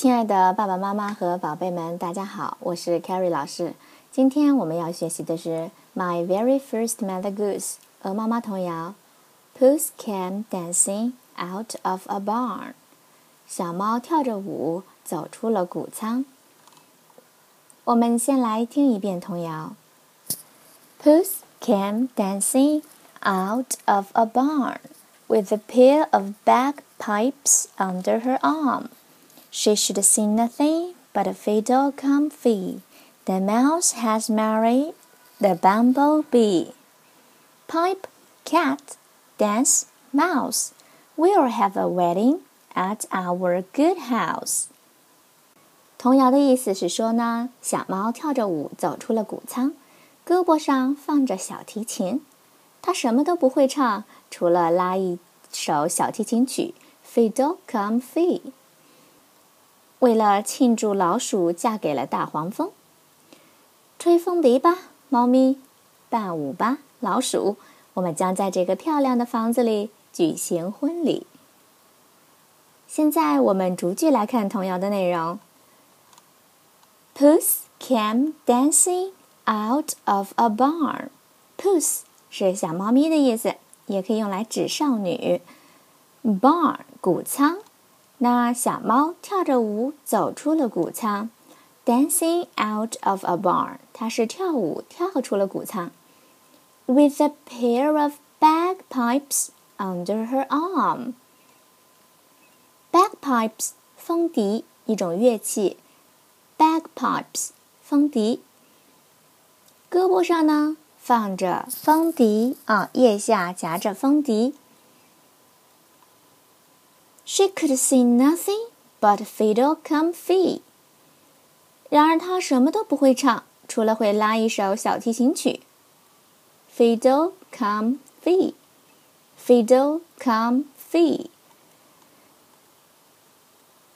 亲爱的爸爸妈妈和宝贝们，大家好，我是 Carrie 老师。今天我们要学习的是 My Very First Mother Goose 鹅妈妈童谣。Puss came dancing out of a barn。小猫跳着舞走出了谷仓。我们先来听一遍童谣。Puss came dancing out of a barn with a pair of bagpipes under her arm. She should see nothing but a fiddle comfy. The mouse has married the bumblebee. Pipe, cat, dance, mouse. We'll have a wedding at our good house. 童谣的意思是说呢，小猫跳着舞走出了谷仓，胳膊上放着小提琴。它什么都不会唱，除了拉一首小提琴曲《Fiddle Come Fee》。 为了庆祝老鼠嫁给了大黄蜂，吹风笛吧，猫咪；伴舞吧，老鼠。我们将在这个漂亮的房子里举行婚礼。现在我们逐句来看童谣的内容。Puss came dancing out of a barn. Puss 是小猫咪的意思，也可以用来指少女。Barn 谷仓。那小猫跳着舞走出了谷仓，dancing out of a barn。它是跳舞跳出了谷仓，with a pair of bagpipes under her arm。bagpipes 风笛一种乐器，bagpipes 风笛。胳膊上呢放着风笛啊，腋下夹着风笛。She could see nothing but fiddle come fee。然而她什么都不会唱，除了会拉一首小提琴曲。Fiddle come fee, fiddle come fee.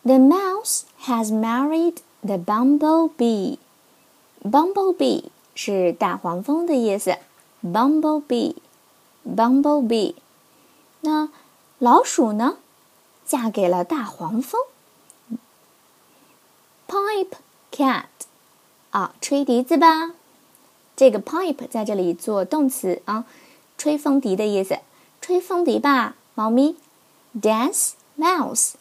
The mouse has married the bumblebee. Bumblebee 是大黄蜂的意思。Bumblebee, bumblebee。那老鼠呢？ 嫁给了大黄蜂。Pipe cat，啊，吹笛子吧。这个 pipe 在这里做动词啊，吹风笛的意思。吹风笛吧，猫咪。Dance mouse，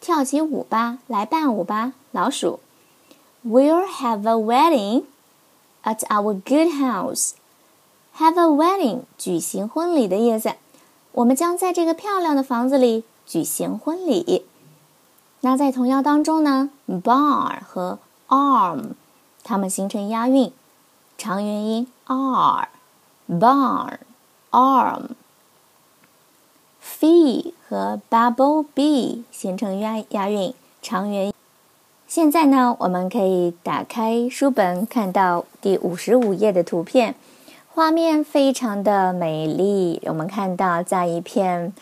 跳起舞吧，来伴舞吧，老鼠。We'll have a wedding at our good house。Have a wedding，举行婚礼的意思。我们将在这个漂亮的房子里。举行婚礼。那在童谣当中呢，bar 和 arm，它们形成押韵，长元音 r，bar，arm。fee 和 bubble bee 形成押押韵，长元音。现在呢，我们可以打开书本，看到第五十五页的图片，画面非常的美丽。我们看到在一片。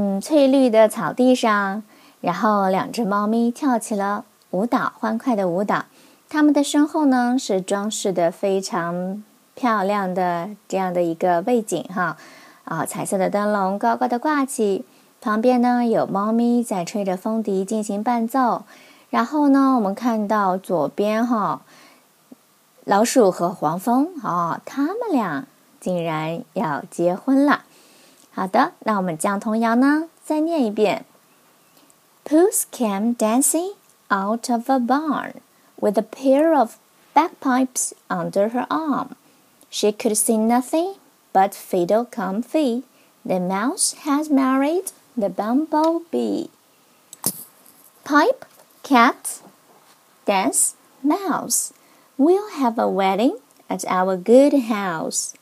嗯，翠绿的草地上，然后两只猫咪跳起了舞蹈，欢快的舞蹈。它们的身后呢是装饰的非常漂亮的这样的一个背景哈，啊，彩色的灯笼高高的挂起，旁边呢有猫咪在吹着风笛进行伴奏。然后呢，我们看到左边哈，老鼠和黄蜂哦，他们俩竟然要结婚了。好的，那我们将童谣呢再念一遍。Puss came dancing out of a barn with a pair of bagpipes under her arm. She could see nothing but fiddle come fee. The mouse has married the bumblebee. Pipe, cat, dance, mouse. We'll have a wedding at our good house.